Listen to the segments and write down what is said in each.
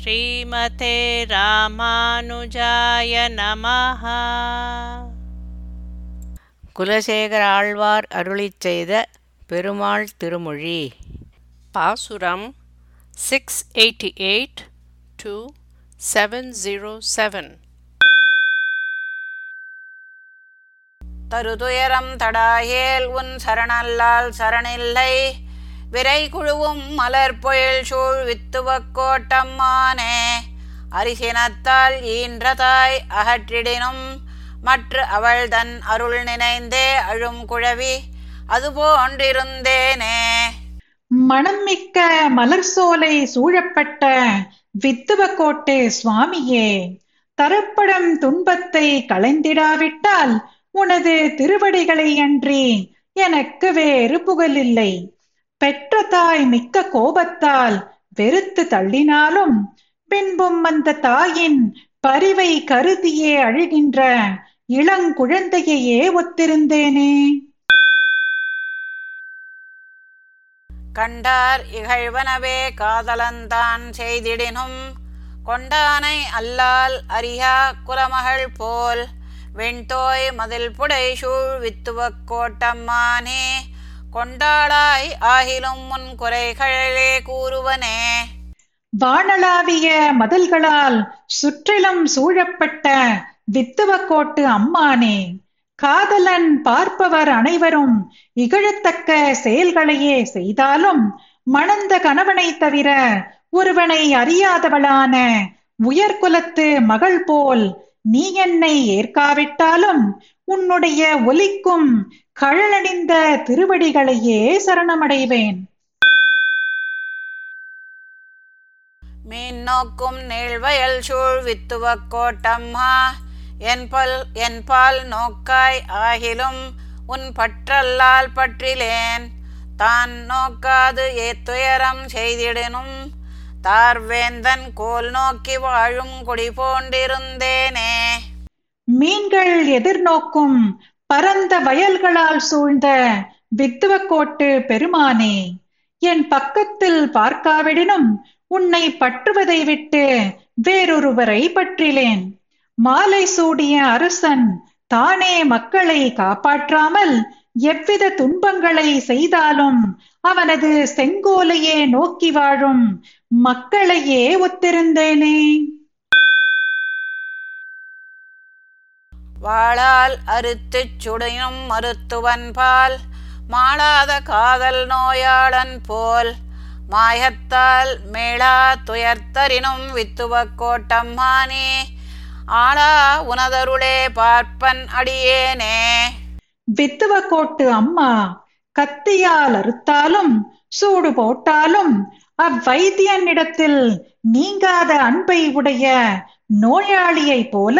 ஸ்ரீமதே ராமானுஜாய நமஹ. குலசேகர ஆழ்வார் அருளிச் செய்த பெருமாள் திருமொழி. பாசுரம் six eighty eight to seven zero seven தருதுயரம் தடாயேல் உன் சரணல்லால் சரணில்லை. விரை குழுவும் மலர் சூழ் வித்துவக் கோட்டம்மானே. அரிசினத்தால் ஈன்ற தாய் அகற்றிடினும் மற்ற அவள் தன் அருள் நினைந்தே அழும் குழவி அதுபோன்றிருந்தேனே. மணம் மிக்க மலர் சோலை சூழப்பட்ட வித்துவக்கோட்டே சுவாமியே. தரப்படும் துன்பத்தை களைந்திடாவிட்டால் உனது திருவடிகளை அன்றி எனக்கு வேறு புகழில்லை. பெற்ற தாய் மிக்க கோபத்தால் வெறுத்து தள்ளினாலும் பின்பும் அந்த தாயின் பரிவை கருதியே அழுகின்ற இளங்குழந்தையையே ஒத்திருந்தேனே. கண்டார் இகழ்வனவே காதலந்தான் செய்திடினும் கொண்டானை அல்லால் அரியா குலமகள் போல் வெண்தோய் மதில் புடை சூழ் வித்துவக் கோட்டம்மானே. கொண்டாளாய் ஆகிலும் முன் குறைகளே கூறுவனே. வானளாவிய மதல்களால் சுற்றிலும் சூழப்பட்ட வித்துவக்கோட்டு அம்மானே காதலன் பார்ப்பவர் அனைவரும் இகழத்தக்க செயல்களையே செய்தாலும் மணந்த கணவனை தவிர ஒருவனை அறியாதவளான உயர்குலத்து மகள் போல் நீ என்னை ஏற்காவிட்டாலும் உன்னுடைய ஒலிக்கும் கழலணிந்த திருவடிகளையே சரணமடைவேன். மீன் நோக்கும் நீழ்வயல் சூழ் வித்துவக் கோட்டம்மா என்பல் என்பால் நோக்காய் ஆகிலும் உன் பற்றல்லால் பற்றிலேன். தான் நோக்காது ஏத்துயரம் செய்திடனும் தார்வேந்தன் கோல் நோக்கி வாழும் குடி போன்றிருந்தேனே. மீன்கள் எதிர்நோக்கும் பரந்த வயல்களால் சூழ்ந்த வித்துவக்கோட்டு பெருமானே என் பக்கத்தில் பார்க்காவிடனும் உன்னை பற்றுவதை விட்டு வேறொருவரை பற்றிலேன். மாலை சூடிய அரசன் தானே மக்களை காப்பாற்றாமல் எவ்வித துன்பங்களை செய்தாலும் அவனது செங்கோலையே நோக்கி வாழும் மக்களையே ஒத்திருந்தேனே. வாளால் அறுத்துச் சுடையும் மருத்துவன் பால் மாளாத காதல் நோயாளன் போல் மாயத்தால் மேளா துயர்த்தரினும் வித்துவக் கோட்டம்மானே ஆளா உனதருளே பார்ப்பன் அடியேனே. வித்துவ கோட்டு அம்மா கத்தியால் அறுத்தாலும் சூடு போட்டாலும் அவ்வைத்தியனிடத்தில் நீங்காத அன்பை உடைய நோயாளியைப் போல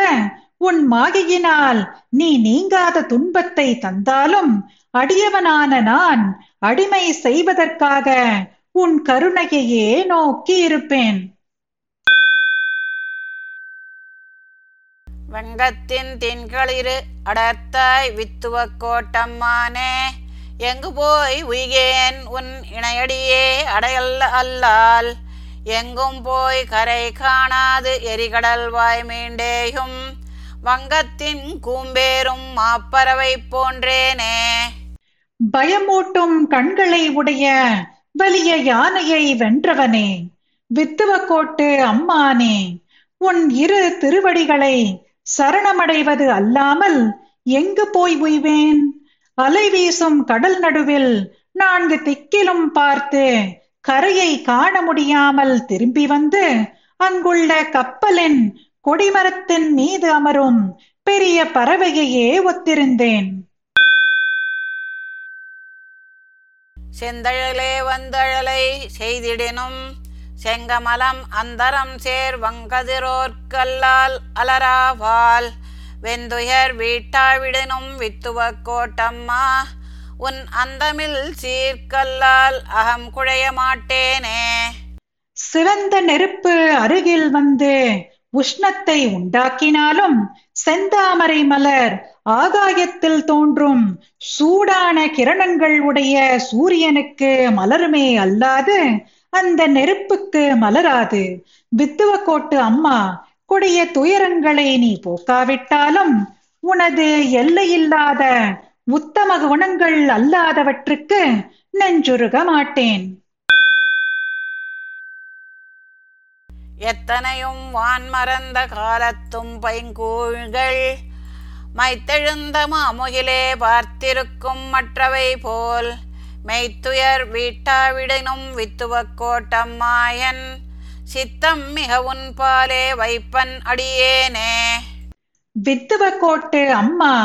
உன் மாகையினால் நீ நீங்காத துன்பத்தை தந்தாலும் அடியவனான நான் அடிமை செய்வதற்காக உன் கருணையையே நோக்கி இருப்பேன் வெங்கத்தின் தின்களிரு அடர்த்தாய் வித்துவ கோட்டம்மானே எங்கு போய் உய்கேன் உன் இணையடியே அடையல்ல அல்லால்? எங்கும் போய் கரை காணாது எரிகடல் வாய் மீண்டேயும் வங்கத்தின் கூம்பேரும் மாப்பறவை போன்றேனே. பயமூட்டும் கண்களை உடைய வலிய யானையை வென்றவனே வித்துவக்கோட்டு அம்மானே உன் இரு திருவடிகளை சரணமடைவது அல்லாமல் எங்கு போய் உய்வேன்? அலை வீசும் கடல் நடுவில் நான்கு திக்கிலும் பார்த்து கரையை காண முடியாமல் திரும்பி வந்து அங்குள்ள கப்பலின் கொடிமரத்தின் மீது அமரும் பெரிய பறவையையே ஒத்திருந்தேன். செந்தழலே வந்தழலை செய்திடனும் செங்கமலம் அந்தரம் சேர் வங்கதிரோர்கல்லால் அலராவால். வெந்துயர் வீட்டாவிடனும் வித்துவ கோட்டம்மா உன் அந்தமில் சீர்கல்லால் அகம் குழைய மாட்டேனே. சிவந்த நெருப்பு அருகில் வந்து உஷ்ணத்தை உண்டாக்கினாலும் செந்தாமரை மலர் ஆகாயத்தில் தோன்றும் சூடான கிரணங்கள் உடைய சூரியனுக்கு மலருமே அல்லாது அந்த நெருப்புக்கு மலராது. வித்துவக்கோட்டு அம்மா கொடிய துயரங்களை நீ போக்காவிட்டாலும் உனது எல்லையில்லாத உத்தம குணங்கள் அல்லாதவற்றுக்கு நெஞ்சுருக மாட்டேன். எத்தனையும் வான் மறந்த காலத்தும் பைங்கூழ்கள் மைத்தெழுந்த மாமுகிலே பார்த்திருக்கும் மற்றவை போல் மெய்த்துயர் வீட்டாவிடனும் வித்துவக் கோட்டம் மாயன். சித்தம் மிக உன்பாலே வைப்பன் அடியேனே. வித்துவ கோட்டு அம்மா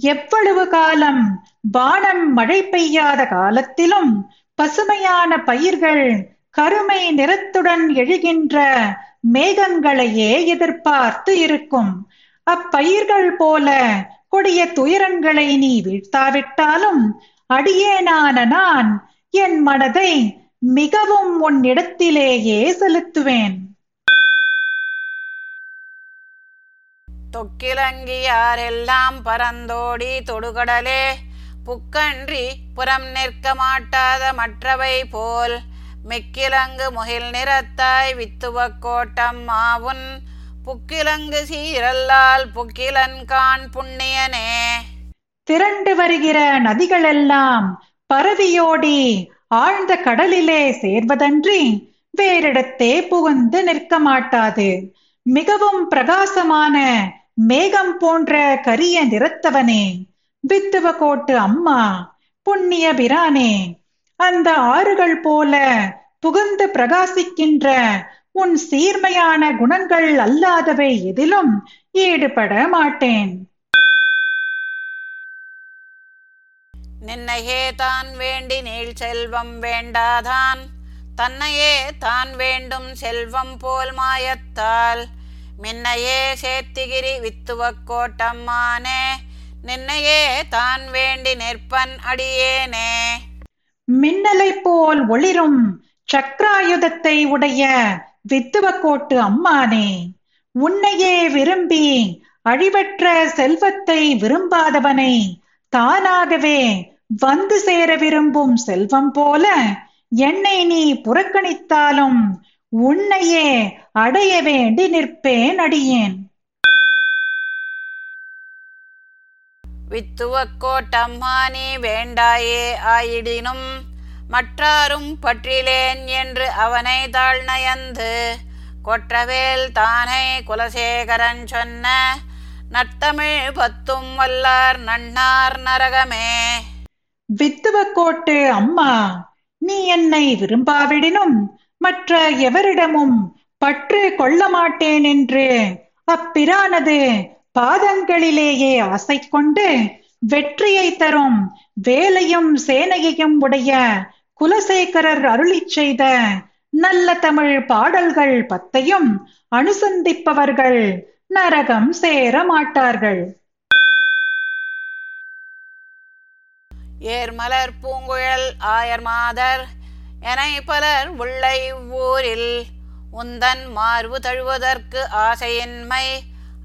எவ்வளவு காலம் வானம் மழை பெய்யாத காலத்திலும் பசுமையான பயிர்கள் கருமை நிறத்துடன் எழுகின்ற மேகங்களையே எதிர்பார்த்து இருக்கும். அப்பயிர்கள் போல கொடிய துயரங்களை நீ வீழ்த்தாவிட்டாலும் அடியேனான நான் என் மனதை மிகவும் உன்னிடத்திலேயே செலுத்துவேன். தொக்கிலங்கியாரெல்லாம் பரந்தோடி தொடுகடலே புக்கன்றி புறம் நிற்க மாட்டாத மற்றவை போல் மெக்கிலங்கு முகில் நிறத்தாய் வித்துவக் கோட்டம் மாவுன் புக்கிலங்கு சீரல்லால் புக்கிலன்கான் புண்ணியனே திரண்டு வருகிற நதிகளெல்லாம் பரவியோடி ஆழ்ந்த கடலிலே சேர்வதன்றி வேறிடத்தே புகுந்து நிற்க மாட்டாது. மிகவும் பிரகாசமான மேகம் போன்ற கரிய நிறத்தவனே வித்துவகோட்டு அம்மா புண்ணிய பிரானே அந்த ஆறுகள் போல புகுந்து பிரகாசிக்கின்ற உன் சீர்மையான குணங்கள் அல்லாதவை எதிலும் ஈடுபட மாட்டேன். நின்னையே தான் வேண்டி நீள் செல்வம் வேண்டாதான். தன்னையே தான் வேண்டும் செல்வம் போல் மாயத்தால். மின்னையே சேத்திகிரி வித்துவக் கோட்டம்மானே நின்னையே தான் வேண்டி நிற்பன் அடியேனே. மின்னலை போல் ஒளிரும் சக்ராயுதத்தை உடைய வித்துவக்கோட்டு அம்மானே உன்னையே விரும்பி அழிவற்ற செல்வத்தை விரும்பாதவனை தானாகவே வந்து சேர விரும்பும் செல்வம் போல என்னை நீ புறக்கணித்தாலும் உன்னையே அடைய வேண்டி நிற்பேன் அடியேன். வித்துவக் கோட்டம்மா நீ வேண்டாயே ஆயிடினும் மற்றாரும் பற்றிலேன் என்று அவனை தாழ் நயந்து கொற்றவேல் தானே குலசேகரன் சொன்ன நத்தமிழ் பத்தும் வல்லார் நன்னார் நரகமே. வித்துவக்கோட்டு அம்மா நீ என்னை விரும்பாவிடினும் மற்ற எவரிடமும் பற்று கொள்ள மாட்டேன் என்று அப்பிரானது பாதங்களிலேயே ஆசை கொண்டு வெற்றியை தரும் வேலையும் சேனையையும் உடைய குலசேகரர் அருளிச் செய்த நல்ல தமிழ் பாடல்கள் பத்தையும் அனுசந்திப்பவர்கள் நரகம் சேர மாட்டார்கள். ஏர்மலர் பூங்குழல் ஆயர் மாதர் என பலர் உள்ளை ஊரில் உந்தன் மார்பு தழுவதற்கு ஆசையின்மை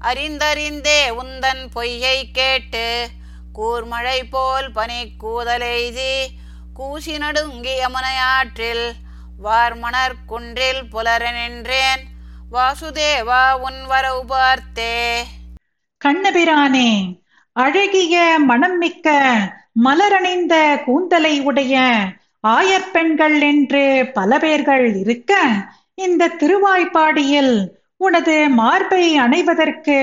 அறிந்தறிந்தே உந்தன் பொய்யை கேட்டு கூர்மழை போல் பனி கூதலெய்தி கூசி நடுங்கி யமுனையாற்றில் வார்மணர் குன்றில் புலர நின்றேன். வாசுதேவா உன் வரவு பார்த்தே. கண்ணபிரானே அழகிய மனம் மிக்க மலரணிந்த கூந்தலை உடைய ஆயர்பெண்கள் என்று பல பேர்கள் இருக்க இந்த திருவாய்ப்பாடியில் உனது மார்பை அணைவதற்கு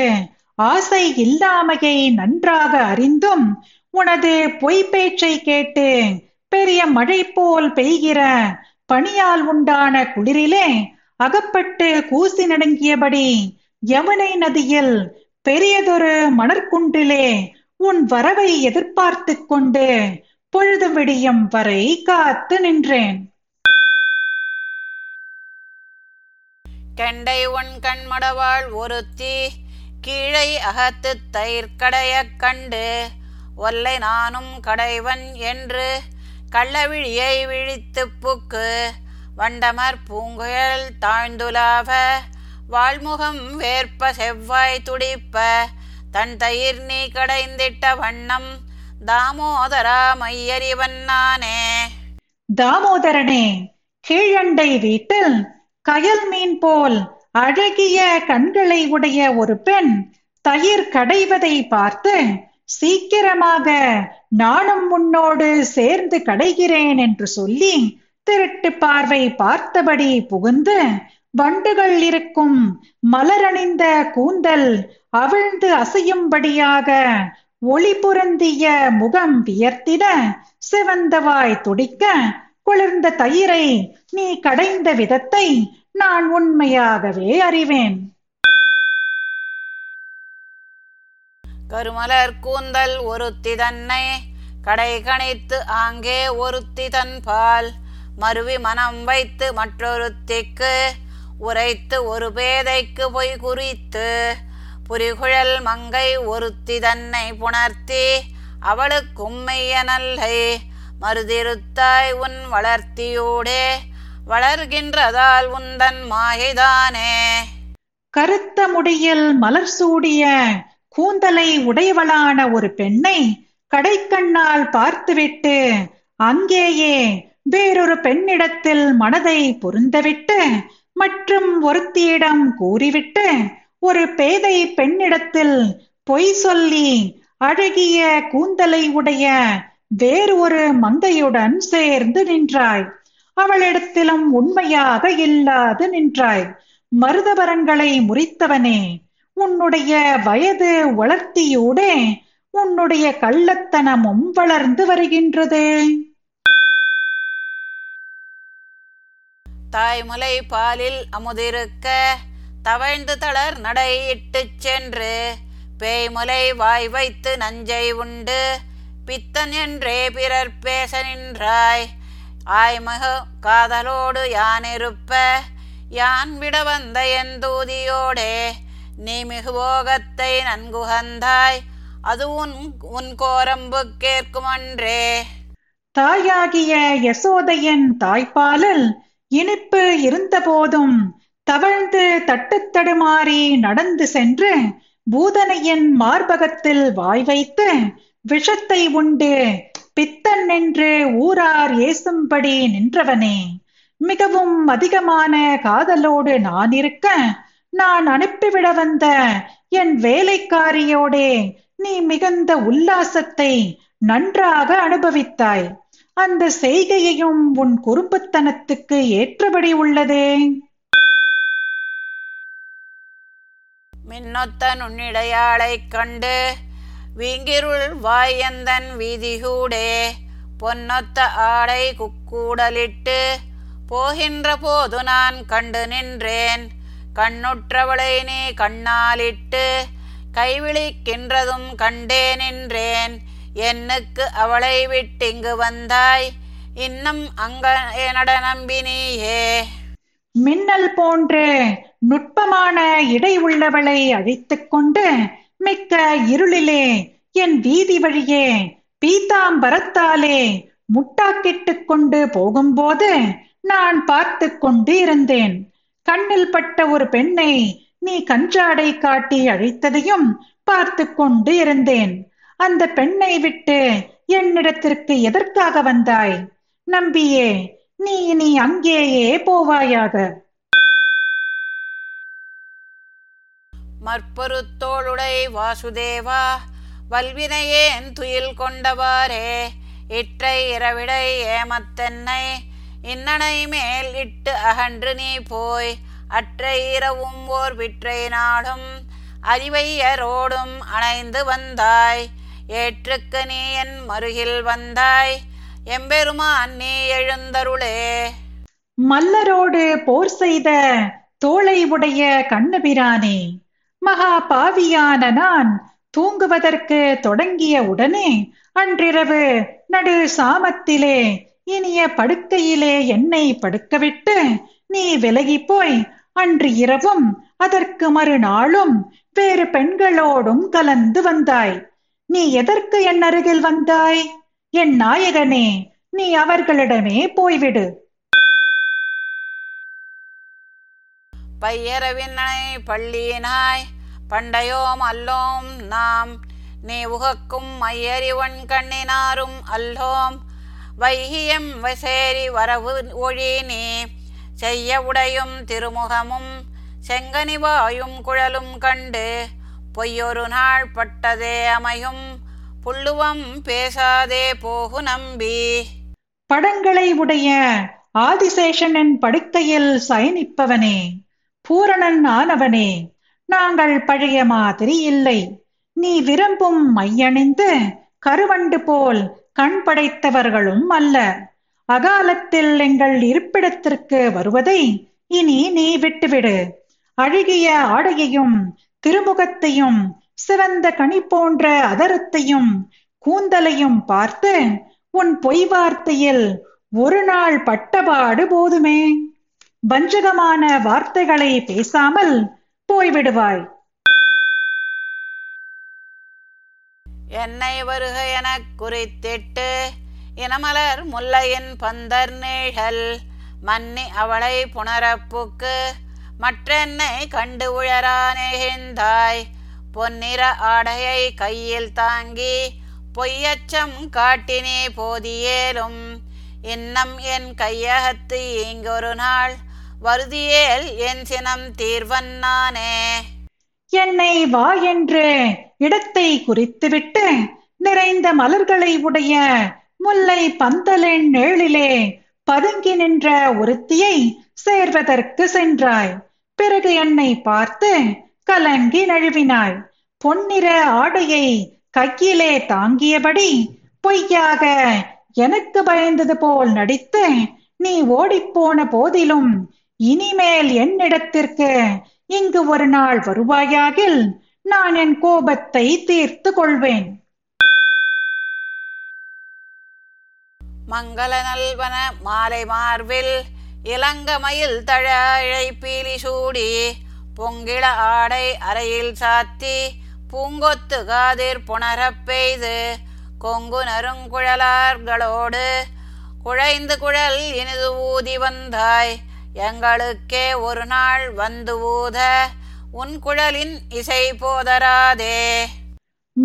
ஆசை இல்லாமையை நன்றாக அறிந்தும் உனது பொய் பேச்சை கேட்டு பெரிய மழை போல் பெய்கிற பனியால் உண்டான குளிரிலே அகப்பட்டு கூசி நடுங்கியபடி யமுனை நதியில் பெரியதொரு மணற்குன்றிலே உன் வரவை எதிர்பார்த்து கொண்டு பொழுது விடியும் வரை காத்து நின்றேன். கெண்டை உன் கண்மடவாள் ஒருத்தி கீழே அகத்து தயிர் கடைய கண்டு ஒல்லை நானும் கடைவன் என்று கள்ளவிழியை விழித்து புக்கு வண்டமர் பூங்குழல் தாழ்ந்துலாவ வாழ்முகம் வேற்ப செவ்வாய் துடிப்ப தன் தயிர் நீ கடைந்திட்ட வண்ணம் தாமோதரா மையறிவன் நானே தாமோதரனே கீழண்டை வீட்டில் கயல் மீன் போல் அழகிய கண்களை உடைய ஒரு பெண் தயிர் கடைவதை பார்த்து சீக்கிரமாக நானும் முன்னோடு சேர்ந்து கடைகிறேன் என்று சொல்லி திருட்டு பார்வை பார்த்தபடி புகுந்து வண்டுகள் இருக்கும் மலரணிந்த கூந்தல் அவிழ்ந்து அசையும்படியாக ஒளி பொருந்திய முகம் வியர்த்திட சிவந்தவாய் துடிக்க குளிர்ந்த தயிரை நீ கடைந்த விதத்தை நான் உண்மையாகவே அறிவேன். கருமலர் கூந்தல் ஒருத்தி தன்னை கடை கணித்து ஆங்கே ஒருத்தி தன் பால் மருவி மனம் வைத்து மற்றொருத்திக்கு உரைத்து ஒரு பேதைக்கு பொய் குறித்து புரிகுழல் மங்கை ஒருத்தி தன்னை புணர்த்தி அவளுக்கும் உம்மைய மறுதிருத்தாய் உன் வளர்த்தியோடே வளர்கின்றதால் உந்தன் மாயைதானே. கருத்த முடியில் மலர் சூடிய கூந்தலை உடையவளான ஒரு பெண்ணை கடைக்கண்ணால் பார்த்துவிட்டு அங்கேயே வேறொரு பெண்ணிடத்தில் மனதை பொருந்தவிட்டு மற்றும் ஒருத்தியிடம் கூறிவிட்டு ஒரு பேதை பெண்ணிடத்தில் பொய் சொல்லி அழகிய கூந்தலை உடைய வேறு ஒரு மங்கையுடன் சேர்ந்து நின்றாய். அவளிடத்திலும் உண்மையாக இல்லாது நின்றாய். மருதவரங்களை முறித்தவனே உன்னுடைய வயது வளர்த்தியோடே உன்னுடைய கள்ளத்தனமும் வளர்ந்து வருகின்றது. தாய்முலை பாலில் அமுதிருக்க தவழ்ந்து தளர் நடை இட்டுச் சென்று பேய்முலை வாய் வைத்து நஞ்சை உண்டு. பித்தன் என்றே பிறர் பேச நின்றாய். ஆய்மகு காதலோடு யான் இருப்ப? யான் விட வந்த என் தூதியோடே நீ மிகு போகத்தை நன்குகந்தாய். அது உன் உன் கோரம்பு கேட்குமன்றே தாயாகிய யசோதையன் தாய்ப்பாலல் இனிப்பு இருந்தபோதும் தவழ்ந்து தட்டுத் தடுமாறி நடந்து சென்று பூதனையின் மார்பகத்தில் வாய் வைத்து விஷத்தை உண்டு பித்தன் என்று ஊரார் ஏசும்படி நின்றவனே. மிகவும் அதிகமான காதலோடு நான் இருக்க நான் அனுப்பிவிட வந்த என் வேலைக்காரியோடே நீ மிகுந்த உல்லாசத்தை நன்றாக அனுபவித்தாய். அந்த செய்கையையும் உன் குறும்புத்தனத்துக்கு ஏற்றபடி உள்ளதே. மின்னொத்த நுண்ணிடையாளைக் கண்டு வீங்கிருள் வாயந்தன் வீதிகூடே பொன்னொத்த ஆடை குக்கூடலிட்டு போகின்ற போது நான் கண்டு நின்றேன். கண்ணுற்றவளை நீ கண்ணாலிட்டு கைவிழிக்கின்றதும் கண்டே நின்றேன். என்னுக்கு அவளை விட்டிங்கு வந்தாய். இன்னும் அங்க என்னட நம்பினியே? மின்னல் போன்று நுட்பமான இடை உள்ளவளை அழைத்துக் கொண்டு மிக்க இருளிலே என் வீதி வழியே பீதாம்பரத்தாலே முட்டாக்கிட்டுக் கொண்டு போகும்போது நான் பார்த்து கொண்டு இருந்தேன் கண்ணில் பட்ட ஒரு பெண்ணை நீ கஞ்சாடை காட்டி அழைத்ததையும் பார்த்து கொண்டு இருந்தேன் அந்த பெண்ணை விட்டு என்னிடத்திற்கு எதற்காக வந்தாய்? நம்பியே நீ இனி அங்கேயே போவாயாக. மற்பொருத்தோளுடை வாசுதேவா வல்வினையேன் துயில் கொண்டவாரே இற்றை இரவிடை ஏமத்தென்னை இன்னனை மேல் இட்டு அகன்று நீ போய் அற்றை இரவும் ஓர் விற்றை நாடும் அறிவையரோடும் அணைந்து வந்தாய். ஏற்றுக்கு நீ என் மருகில் வந்தாய். எம்பெருமான் நீ எழுந்தருளே. மல்லரோடு போர் செய்த தோளை உடைய கண்ணபிரானே மகா பாவியான நான் தூங்குவதற்கு தொடங்கிய உடனே அன்றிரவு நடு சாமத்திலே இனிய படுக்கையிலே என்னை படுக்கவிட்டு நீ விலகி போய் அன்று இரவும் அதற்கு மறுநாளும் வேறு பெண்களோடும் கலந்து வந்தாய். நீ எதற்கு என் அருகில் வந்தாய்? என் நாயகனே நீ அவர்களிடமே போய்விடு. பையரவினை பள்ளியினாய் பண்டையோம் அல்லோம் நாம். நீ உகக்கும் ஐயறிவன் கண்ணினாரும் அல்லோம். வைகியம் வசேரி வரவு ஒழி நீ. செய்ய உடையும் திருமுகமும் செங்கனிவாயும் குழலும் கண்டு பொய்யொரு நாள் பட்டதே அமையும் புள்ளுவம் பேசாதே போகு நம்பி. படங்களை உடைய ஆதிசேஷனின் படுக்கையில் சயனிப்பவனே பூரணன் ஆனவனே நாங்கள் பழைய மாதிரி இல்லை. நீ விரும்பும் மையணிந்து கருவண்டு போல் கண் படைத்தவர்களும் அல்ல. அகாலத்தில் எங்கள் இருப்பிடத்திற்கு வருவதை இனி நீ விட்டுவிடு. அழுகிய ஆடையையும் திருமுகத்தையும் சிவந்த கனி போன்ற அதரத்தையும் கூந்தலையும் பார்த்து உன் பொய் வார்த்தையில் ஒரு நாள் பட்டபாடு போதுமே. வஞ்சகமான வார்த்தைகளை பேசாமல் போய்விடுவாய். என்னை வருக என குறித்திட்டு இனமலர் முல்லையின் பந்தர் நீழல் மன்னி அவளை புனரப்புக்கு மற்றென்னை கண்டு உழரா நெகிழ்ந்தாய் பொன்னிற ஆடையை கையில் தாங்கி பொய்யச்சம் காட்டினே போதியேலும் இன்னம் என் கையகத்து இங்கொரு நாள் வருதியேல் என் சினம் தீர்வன் நானே என்னை வா என்று இடத்தை குறித்துவிட்டு நிறைந்த மலர்களை உடைய முல்லை பந்தலின் நேழிலே பதுங்கி நின்ற ஒருத்தியை சேர்வதற்கு சென்றாய். பிறகு என்னை பார்த்து கலங்கி நழுவினாள். பொன்னிற ஆடையை கையிலே தாங்கியபடி பொய்யாக எனக்கு பயந்தது போல் நடித்து நீ ஓடிப்போன போதிலும் இனிமேல் என்னிடத்திற்கு இங்கு ஒரு நாள் வருவாயாகில் நான் என் கோபத்தை தீர்த்து கொள்வேன். மங்கள நல்வன மாலை மார்பில் இளங்கமயில் தழ பீலி சூடி பொங்கிள ஆடை அறையில் சாத்தி பூங்கொத்து காதிர் புணரப் பெய்து கொங்கு நருங்குழலார்களோடு குழைந்து குழல் இனிது ஊதி வந்தாய் எங்களுக்கே ஒரு நாள் வந்து ஊத உன் குழலின் இசை போதராதே.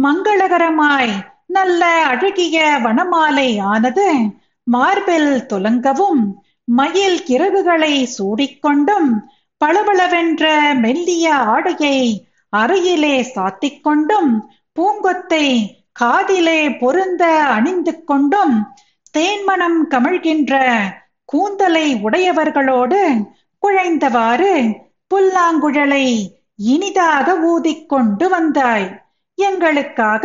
மங்களகரமாய் நல்ல அழகிய வனமாலை ஆனது மார்பில் துலங்கவும் மயில் கிறகுகளை சூடிக்கொண்டும் பளபளவென்ற மெல்லிய ஆடையை அறையிலே சாத்திக் கொண்டும் பூங்கொத்தை காதிலே பொருந்த அணிந்து கொண்டும் தேன்மணம் கமழ்கின்ற கூந்தலை உடையவர்களோடு குழைந்தவாறு புல்லாங்குழலை இனிதாக ஊதிக்கொண்டு வந்தாய். எங்களுக்காக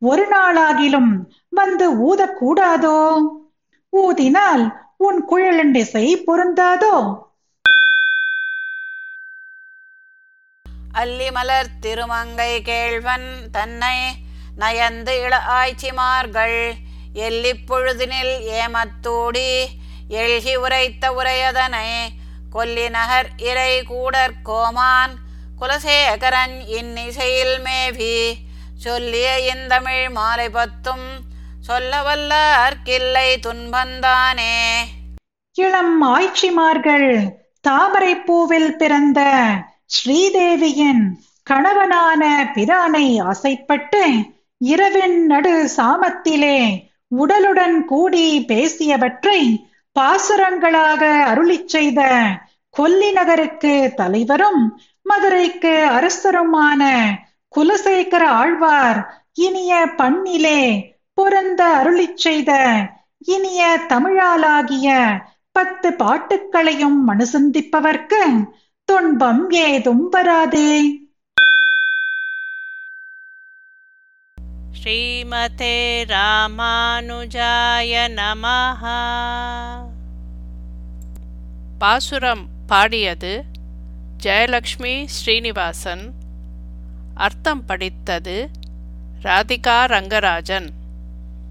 ஒரு நாளாகிலும் வந்து ஊதக்கூடாதோ? ஊதினால் உன் குழலண்டிசை பொருந்தாதோ? அல்லிமலர் திருமங்கை கேழ்வன் தன்னை நயந்து இள ஆய்ச்சிமார்கள் எல்லிப் பொழுதினில் ஏமத்தூடி எழுகி உரைத்த உரையதனை கொல்லி நகர் இறை கூடற் கோமான் குலசேகரன் இன்னிசையில் மேவி சொல்லிய இந்தமிழ் மாலை பத்தும் சொல்ல வல்லார்க்கில்லை துன்பந்தானே? இளம் ஆய்ச்சிமார்கள் தாமரை பூவில் பிறந்த ஸ்ரீதேவியின் கணவனான பிரானை ஆசைப்பட்டு இரவின் நடு சாமத்திலே உடலுடன் கூடி பேசியவற்றை பாசுரங்களாக அருளிச் செய்த கொல்லி நகருக்கு தலைவரும் மதுரைக்கு அரசருமான குலசேகர ஆழ்வார் இனிய பண்ணிலே பொருந்த அருளிச் செய்த இனிய தமிழாலாகிய பத்து பாட்டுக்களையும் மனுசந்திப்பவர்க்கு துன்பம் ஏதும் வராதே. ஸ்ரீமதே ராமானுஜாய நமஹ. பாசுரம் பாடியது ஜெயலக்ஷ்மி ஸ்ரீனிவாசன். அர்த்தம் படித்தது ராதிகா ரங்கராஜன்.